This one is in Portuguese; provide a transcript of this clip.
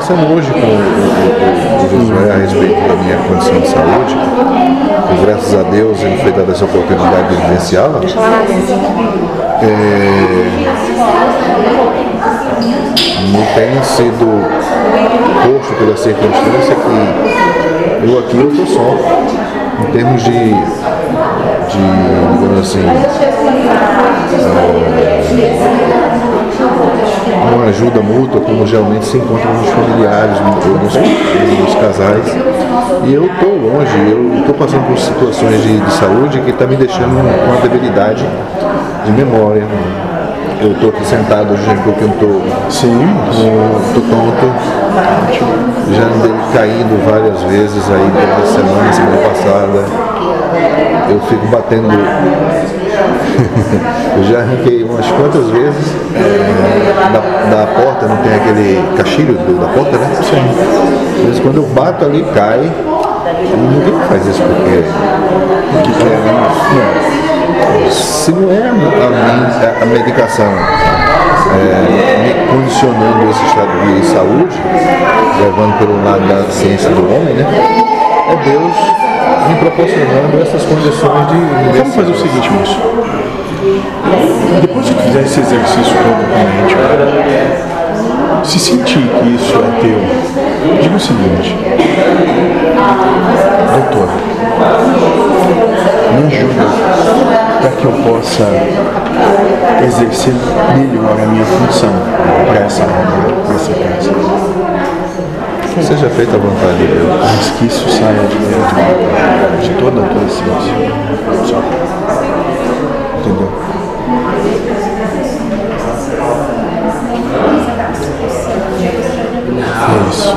conversando hoje com o, Josué a respeito da minha condição de saúde, e graças a Deus ele foi dado essa oportunidade de vivenciá-la. É, me tem sido posto pela circunstância que eu aqui eu estou só. Em termos de, de digamos assim, é, ajuda mútua, como geralmente se encontra nos familiares, nos, nos casais. E eu estou longe, eu estou passando por situações de, de saúde que está me deixando com uma debilidade de memória. Eu estou aqui sentado hoje porque eu estou Sim, tô tonto. Já andei caindo várias vezes aí durante a semana, semana passada. Eu fico batendo. eu já arranquei umas quantas vezes é, da, da porta, não tem aquele caixilho do- da porta, né? Sim. Às vezes quando eu bato ali, cai. E ninguém faz isso porque. porque quer, né? Se não é a, a, a medicação é, me condicionando esse estado de saúde, levando pelo lado da ciência do homem, né? Me proporcionando essas condições de. Vamos fazer o seguinte, moço. Depois que fizer esse exercício todo com se sentir que isso é teu, diga o seguinte. Doutor, me ajuda para que eu possa exercer melhor a minha função para essa obra, para essa casa. Seja feita a vontade de Deus. Mas que isso saia de dentro de toda a tua essência. Só. Entendeu? É isso.